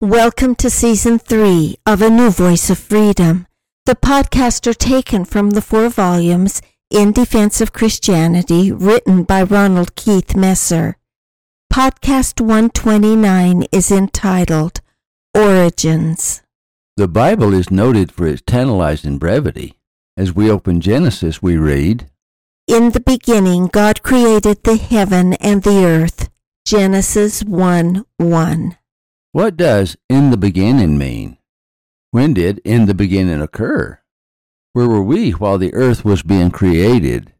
Welcome to season three of A New Voice of Freedom. The podcasts are taken from the four volumes In Defense of Christianity, written by Ronald Keith Messer. Podcast 129 is entitled Origins. The Bible is noted for its tantalizing brevity. As we open Genesis, we read, In the beginning, God created the heaven and the earth. Genesis 1 1. What does in the beginning mean? When did in the beginning occur? Where were we while the earth was being created?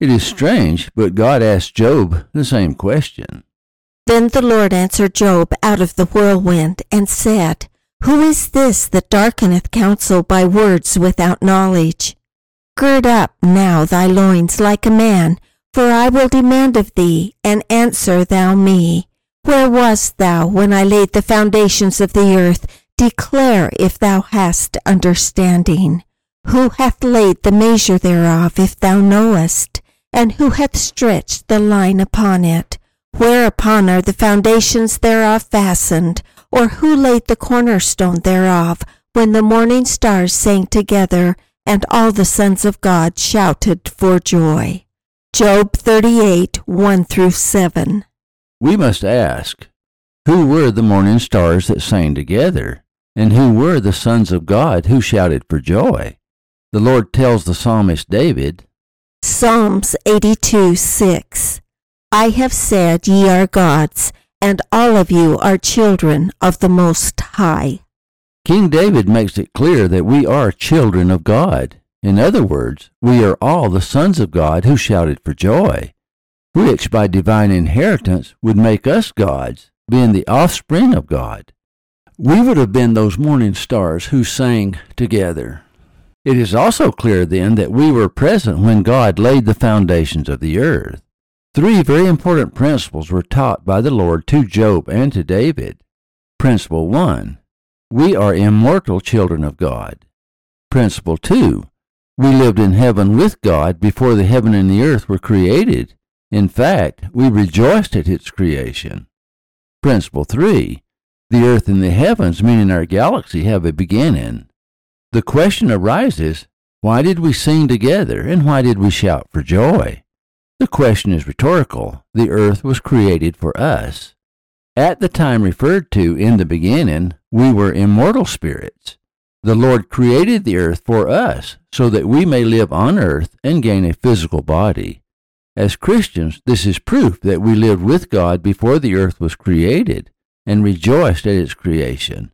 It is strange, but God asked Job the same question. Then the Lord answered Job out of the whirlwind and said, Who is this that darkeneth counsel by words without knowledge? Gird up now thy loins like a man, for I will demand of thee, and answer thou me. Where wast thou when I laid the foundations of the earth? Declare if thou hast understanding. Who hath laid the measure thereof, if thou knowest? And who hath stretched the line upon it? Whereupon are the foundations thereof fastened? Or who laid the cornerstone thereof, when the morning stars sang together, and all the sons of God shouted for joy? Job 38, 1 through 7. We must ask, who were the morning stars that sang together? And who were the sons of God who shouted for joy? The Lord tells the psalmist David, Psalms 82, 6. I have said, Ye are gods, and all of you are children of the Most High. King David makes it clear that we are children of God. In other words, we are all the sons of God who shouted for joy which by divine inheritance would make us gods, being the offspring of God. We would have been those morning stars who sang together. It is also clear then that we were present when God laid the foundations of the earth. Three very important principles were taught by the Lord to Job and to David. Principle 1. We are immortal children of God. Principle 2. We lived in heaven with God before the heaven and the earth were created in fact, we rejoiced at its creation. Principle 3. The earth and the heavens, meaning our galaxy, have a beginning. The question arises, why did we sing together and why did we shout for joy? The question is rhetorical. The earth was created for us. At the time referred to in the beginning, we were immortal spirits. The Lord created the earth for us so that we may live on earth and gain a physical body. As Christians, this is proof that we lived with God before the earth was created and rejoiced at its creation.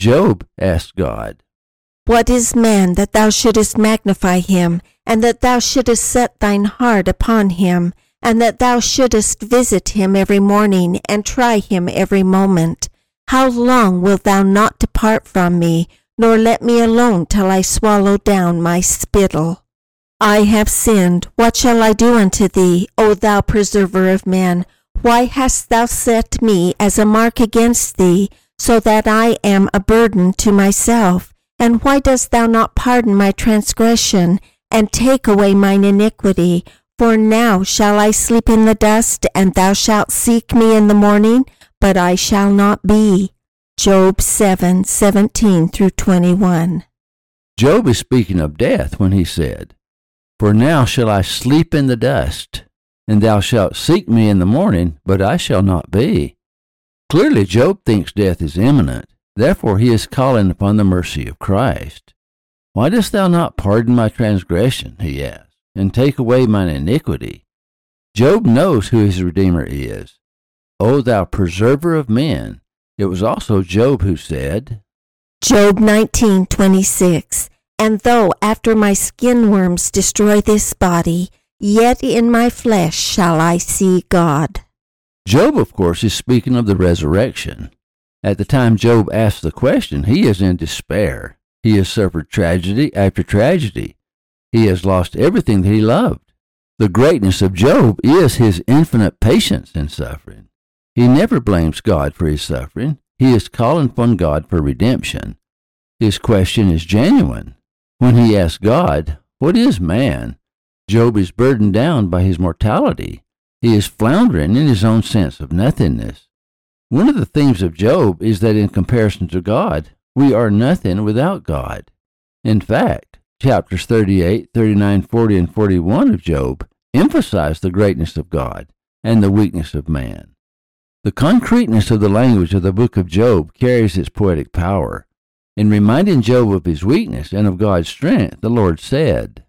Job asked God, What is man that thou shouldest magnify him, and that thou shouldest set thine heart upon him, and that thou shouldest visit him every morning, and try him every moment? How long wilt thou not depart from me, nor let me alone till I swallow down my spittle? I have sinned. What shall I do unto thee, O thou preserver of men? Why hast thou set me as a mark against thee, so that I am a burden to myself? And why dost thou not pardon my transgression, and take away mine iniquity? For now shall I sleep in the dust, and thou shalt seek me in the morning, but I shall not be. Job 7 17 through 21. Job is speaking of death when he said, for now shall I sleep in the dust, and thou shalt seek me in the morning, but I shall not be. Clearly, Job thinks death is imminent. Therefore, he is calling upon the mercy of Christ. Why dost thou not pardon my transgression, he asks, and take away mine iniquity? Job knows who his Redeemer is. O thou preserver of men! It was also Job who said, Job 19:26 and though after my skin worms destroy this body, yet in my flesh shall I see God. Job, of course, is speaking of the resurrection. At the time Job asks the question, he is in despair. He has suffered tragedy after tragedy. He has lost everything that he loved. The greatness of Job is his infinite patience in suffering. He never blames God for his suffering. He is calling upon God for redemption. His question is genuine. When he asks God, What is man? Job is burdened down by his mortality. He is floundering in his own sense of nothingness. One of the themes of Job is that in comparison to God, we are nothing without God. In fact, chapters 38, 39, 40, and 41 of Job emphasize the greatness of God and the weakness of man. The concreteness of the language of the book of Job carries its poetic power. In reminding Job of his weakness and of God's strength, the Lord said,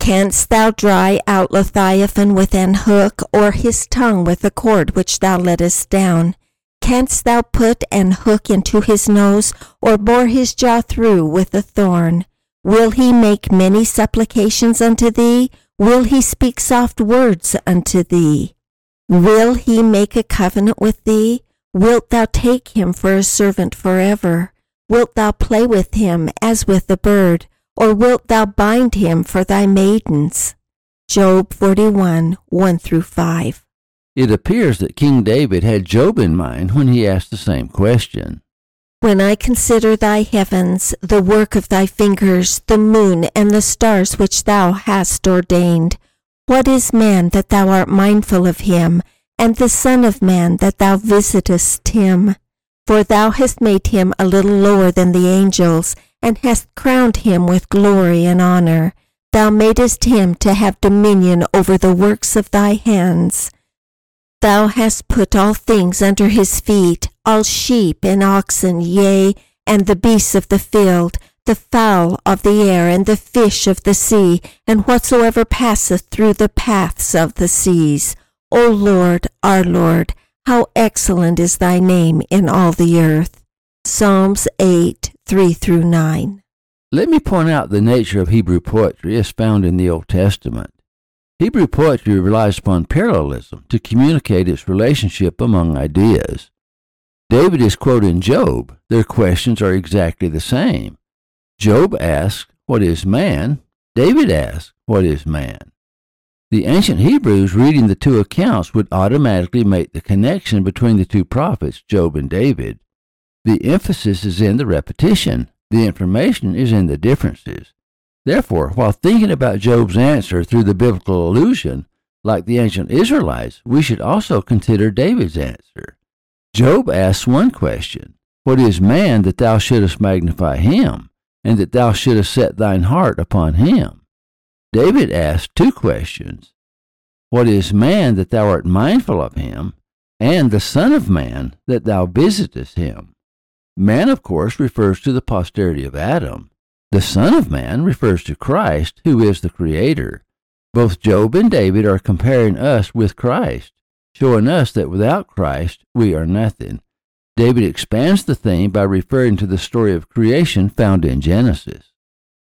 Canst thou dry out Leviathan with an hook, or his tongue with a cord which thou lettest down? Canst thou put an hook into his nose, or bore his jaw through with a thorn? Will he make many supplications unto thee? Will he speak soft words unto thee? Will he make a covenant with thee? Wilt thou take him for a servant forever? Wilt thou play with him as with a bird? or wilt thou bind him for thy maidens? Job 41, 1 through 5. It appears that King David had Job in mind when he asked the same question. When I consider thy heavens, the work of thy fingers, the moon and the stars which thou hast ordained, what is man that thou art mindful of him, and the Son of Man that thou visitest him? For thou hast made him a little lower than the angels, and hast crowned him with glory and honor. Thou madest him to have dominion over the works of thy hands. Thou hast put all things under his feet, all sheep and oxen, yea, and the beasts of the field, the fowl of the air, and the fish of the sea, and whatsoever passeth through the paths of the seas. O Lord, our Lord, how excellent is thy name in all the earth. Psalms 8, 3 through 9. Let me point out the nature of Hebrew poetry as found in the Old Testament. Hebrew poetry relies upon parallelism to communicate its relationship among ideas. David is quoting Job. Their questions are exactly the same. Job asks, What is man? David asks, What is man? The ancient Hebrews reading the two accounts would automatically make the connection between the two prophets, Job and David. The emphasis is in the repetition. The information is in the differences. Therefore, while thinking about Job's answer through the biblical allusion, like the ancient Israelites, we should also consider David's answer. Job asks one question What is man that thou shouldest magnify him, and that thou shouldest set thine heart upon him? David asks two questions What is man that thou art mindful of him, and the Son of Man that thou visitest him? Man, of course, refers to the posterity of Adam. The Son of Man refers to Christ, who is the Creator. Both Job and David are comparing us with Christ, showing us that without Christ we are nothing. David expands the theme by referring to the story of creation found in Genesis.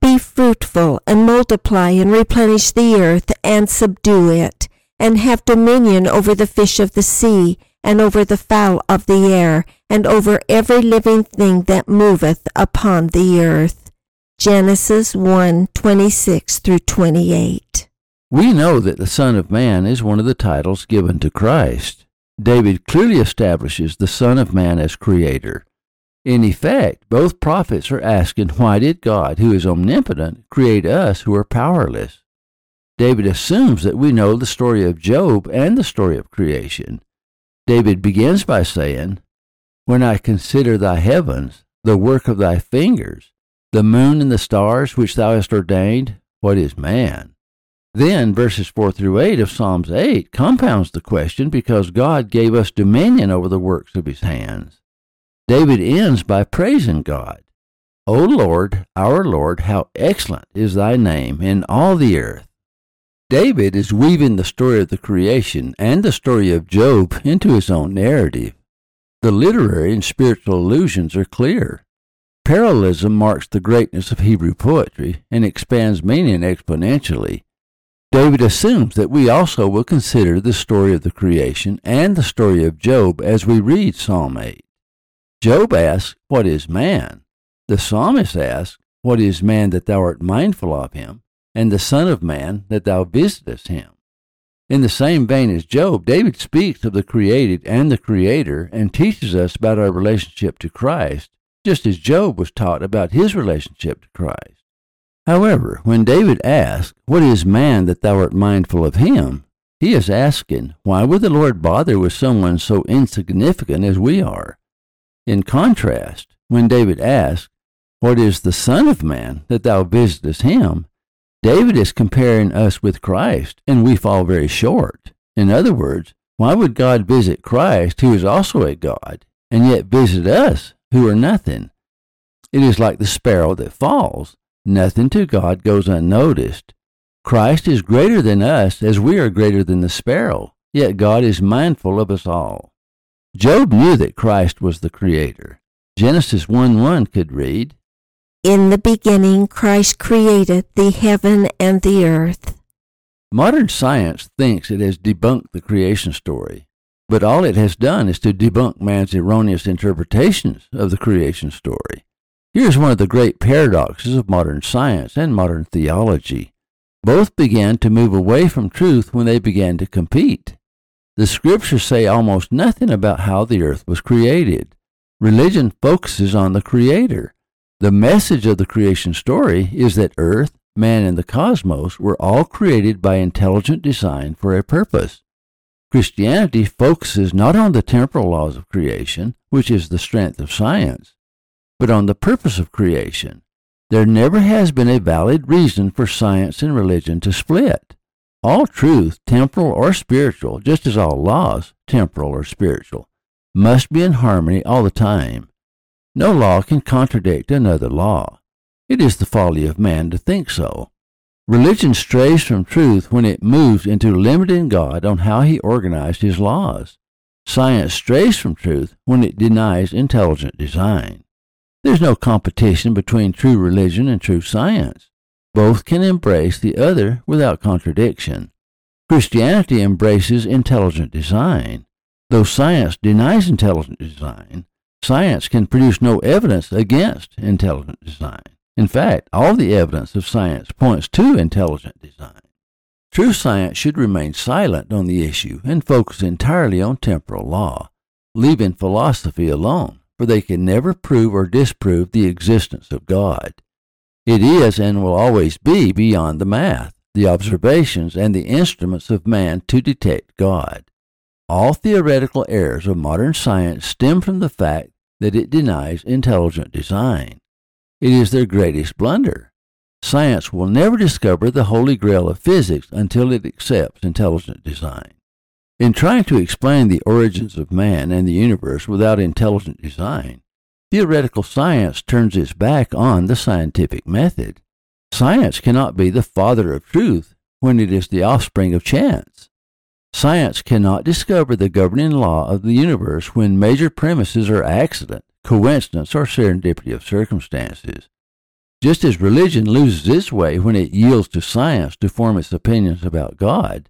Be fruitful, and multiply, and replenish the earth, and subdue it, and have dominion over the fish of the sea, and over the fowl of the air, and over every living thing that moveth upon the earth. Genesis 1 26 through 28. We know that the Son of Man is one of the titles given to Christ. David clearly establishes the Son of Man as Creator. In effect, both prophets are asking why did God, who is omnipotent, create us who are powerless? David assumes that we know the story of Job and the story of creation. David begins by saying, When I consider thy heavens, the work of thy fingers, the moon and the stars which thou hast ordained, what is man? Then verses 4 through 8 of Psalms 8 compounds the question because God gave us dominion over the works of his hands. David ends by praising God. O Lord, our Lord, how excellent is thy name in all the earth. David is weaving the story of the creation and the story of Job into his own narrative. The literary and spiritual allusions are clear. Parallelism marks the greatness of Hebrew poetry and expands meaning exponentially. David assumes that we also will consider the story of the creation and the story of Job as we read Psalm 8. Job asks, What is man? The psalmist asks, What is man that thou art mindful of him? And the Son of Man that thou visitest him? In the same vein as Job, David speaks of the created and the Creator and teaches us about our relationship to Christ, just as Job was taught about his relationship to Christ. However, when David asks, What is man that thou art mindful of him? he is asking, Why would the Lord bother with someone so insignificant as we are? In contrast, when David asks, What is the Son of Man that thou visitest him? David is comparing us with Christ, and we fall very short. In other words, why would God visit Christ, who is also a God, and yet visit us, who are nothing? It is like the sparrow that falls. Nothing to God goes unnoticed. Christ is greater than us as we are greater than the sparrow, yet God is mindful of us all. Job knew that Christ was the Creator. Genesis 1 1 could read, in the beginning, Christ created the heaven and the earth. Modern science thinks it has debunked the creation story, but all it has done is to debunk man's erroneous interpretations of the creation story. Here's one of the great paradoxes of modern science and modern theology. Both began to move away from truth when they began to compete. The scriptures say almost nothing about how the earth was created. Religion focuses on the Creator. The message of the creation story is that Earth, man, and the cosmos were all created by intelligent design for a purpose. Christianity focuses not on the temporal laws of creation, which is the strength of science, but on the purpose of creation. There never has been a valid reason for science and religion to split. All truth, temporal or spiritual, just as all laws, temporal or spiritual, must be in harmony all the time. No law can contradict another law. It is the folly of man to think so. Religion strays from truth when it moves into limiting God on how he organized his laws. Science strays from truth when it denies intelligent design. There's no competition between true religion and true science. Both can embrace the other without contradiction. Christianity embraces intelligent design. Though science denies intelligent design, Science can produce no evidence against intelligent design. In fact, all the evidence of science points to intelligent design. True science should remain silent on the issue and focus entirely on temporal law, leaving philosophy alone, for they can never prove or disprove the existence of God. It is and will always be beyond the math, the observations, and the instruments of man to detect God. All theoretical errors of modern science stem from the fact that it denies intelligent design. It is their greatest blunder. Science will never discover the holy grail of physics until it accepts intelligent design. In trying to explain the origins of man and the universe without intelligent design, theoretical science turns its back on the scientific method. Science cannot be the father of truth when it is the offspring of chance. Science cannot discover the governing law of the universe when major premises are accident, coincidence, or serendipity of circumstances. Just as religion loses its way when it yields to science to form its opinions about God,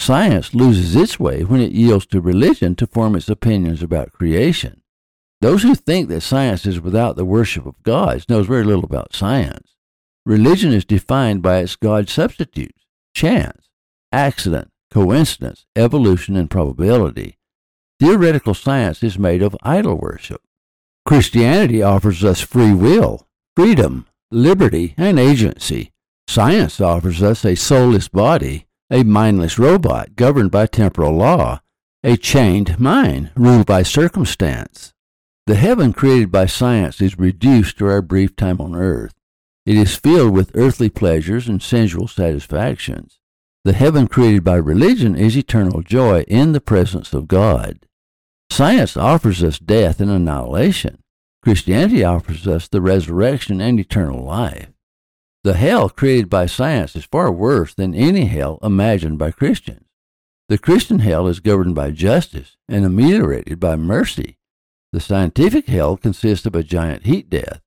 science loses its way when it yields to religion to form its opinions about creation. Those who think that science is without the worship of gods knows very little about science. Religion is defined by its God substitutes, chance, accident, coincidence, evolution, and probability. Theoretical science is made of idol worship. Christianity offers us free will, freedom, liberty, and agency. Science offers us a soulless body, a mindless robot governed by temporal law, a chained mind ruled by circumstance. The heaven created by science is reduced to our brief time on earth. It is filled with earthly pleasures and sensual satisfactions. The heaven created by religion is eternal joy in the presence of God. Science offers us death and annihilation. Christianity offers us the resurrection and eternal life. The hell created by science is far worse than any hell imagined by Christians. The Christian hell is governed by justice and ameliorated by mercy. The scientific hell consists of a giant heat death,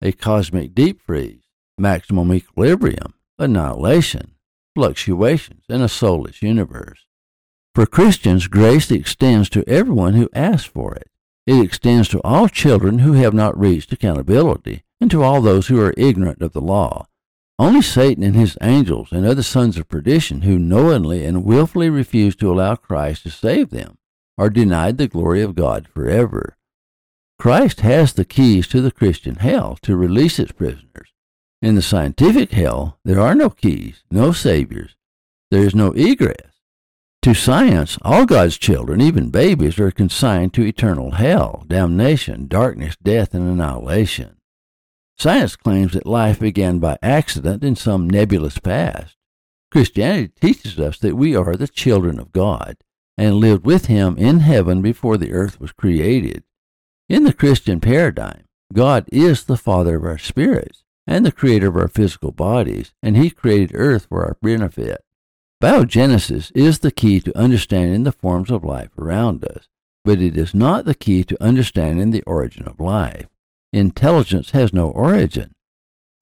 a cosmic deep freeze, maximum equilibrium, annihilation, fluctuations and a soulless universe. For Christians, grace extends to everyone who asks for it. It extends to all children who have not reached accountability and to all those who are ignorant of the law. Only Satan and his angels and other sons of perdition who knowingly and wilfully refuse to allow Christ to save them are denied the glory of God forever. Christ has the keys to the Christian hell to release its prisoners. In the scientific hell, there are no keys, no saviors. There is no egress. To science, all God's children, even babies, are consigned to eternal hell, damnation, darkness, death, and annihilation. Science claims that life began by accident in some nebulous past. Christianity teaches us that we are the children of God and lived with Him in heaven before the earth was created. In the Christian paradigm, God is the Father of our spirits and the Creator of our physical bodies, and He created earth for our benefit. Biogenesis is the key to understanding the forms of life around us, but it is not the key to understanding the origin of life. Intelligence has no origin.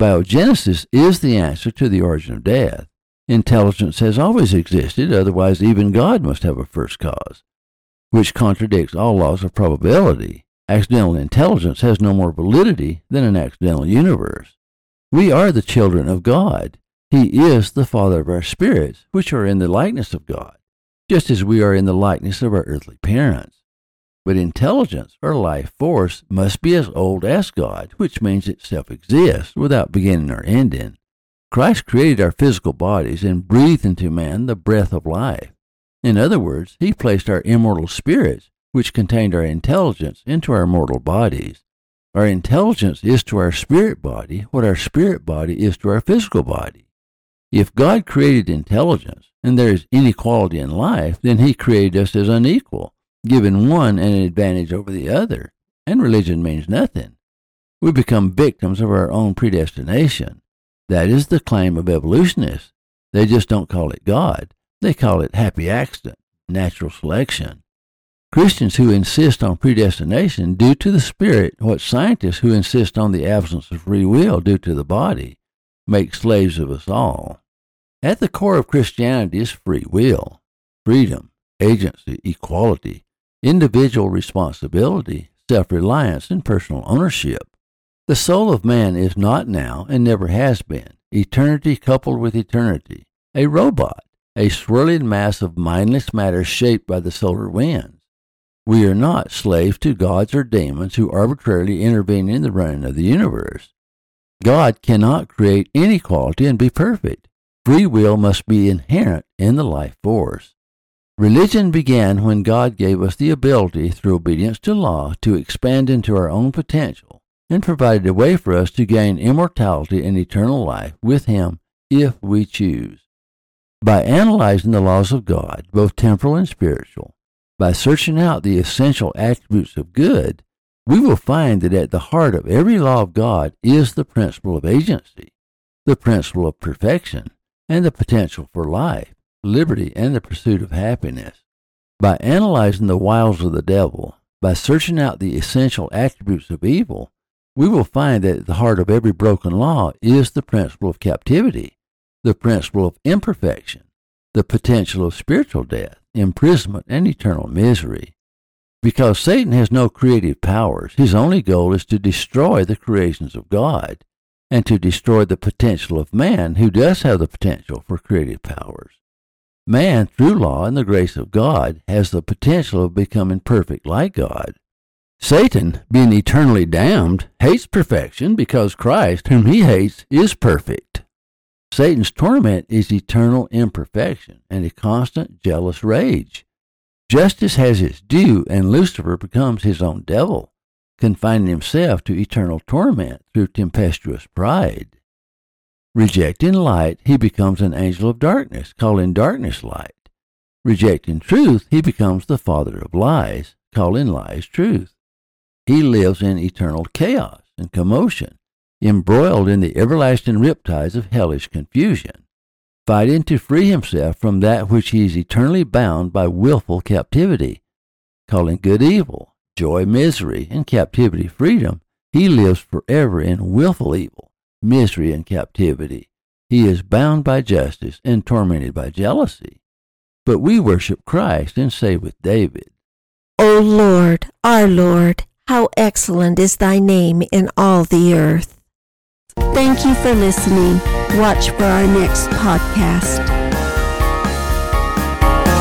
Biogenesis is the answer to the origin of death. Intelligence has always existed, otherwise, even God must have a first cause, which contradicts all laws of probability. Accidental intelligence has no more validity than an accidental universe. We are the children of God. He is the Father of our spirits, which are in the likeness of God, just as we are in the likeness of our earthly parents. But intelligence, or life force, must be as old as God, which means it self exists without beginning or ending. Christ created our physical bodies and breathed into man the breath of life. In other words, he placed our immortal spirits, which contained our intelligence, into our mortal bodies. Our intelligence is to our spirit body what our spirit body is to our physical body. If God created intelligence and there is inequality in life, then he created us as unequal, giving one an advantage over the other, and religion means nothing. We become victims of our own predestination. That is the claim of evolutionists. They just don't call it God. They call it happy accident, natural selection. Christians who insist on predestination do to the spirit what scientists who insist on the absence of free will do to the body make slaves of us all. At the core of Christianity is free will, freedom, agency, equality, individual responsibility, self reliance, and personal ownership. The soul of man is not now and never has been, eternity coupled with eternity, a robot, a swirling mass of mindless matter shaped by the solar winds. We are not slaves to gods or demons who arbitrarily intervene in the running of the universe. God cannot create inequality and be perfect. Free will must be inherent in the life force. Religion began when God gave us the ability, through obedience to law, to expand into our own potential and provided a way for us to gain immortality and eternal life with Him if we choose. By analyzing the laws of God, both temporal and spiritual, by searching out the essential attributes of good, we will find that at the heart of every law of God is the principle of agency, the principle of perfection, and the potential for life, liberty, and the pursuit of happiness. By analyzing the wiles of the devil, by searching out the essential attributes of evil, we will find that at the heart of every broken law is the principle of captivity, the principle of imperfection, the potential of spiritual death, imprisonment, and eternal misery. Because Satan has no creative powers, his only goal is to destroy the creations of God and to destroy the potential of man who does have the potential for creative powers. Man, through law and the grace of God, has the potential of becoming perfect like God. Satan, being eternally damned, hates perfection because Christ, whom he hates, is perfect. Satan's torment is eternal imperfection and a constant jealous rage. Justice has its due, and Lucifer becomes his own devil, confining himself to eternal torment through tempestuous pride. Rejecting light, he becomes an angel of darkness, calling darkness light. Rejecting truth, he becomes the father of lies, calling lies truth. He lives in eternal chaos and commotion, embroiled in the everlasting riptides of hellish confusion fighting to free himself from that which he is eternally bound by wilful captivity. Calling good evil, joy misery, and captivity freedom, he lives forever in wilful evil, misery, and captivity. He is bound by justice and tormented by jealousy. But we worship Christ and say with David, O Lord, our Lord, how excellent is thy name in all the earth. Thank you for listening. Watch for our next podcast.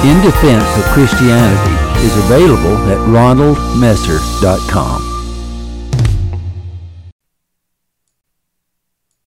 In Defense of Christianity is available at ronaldmesser.com.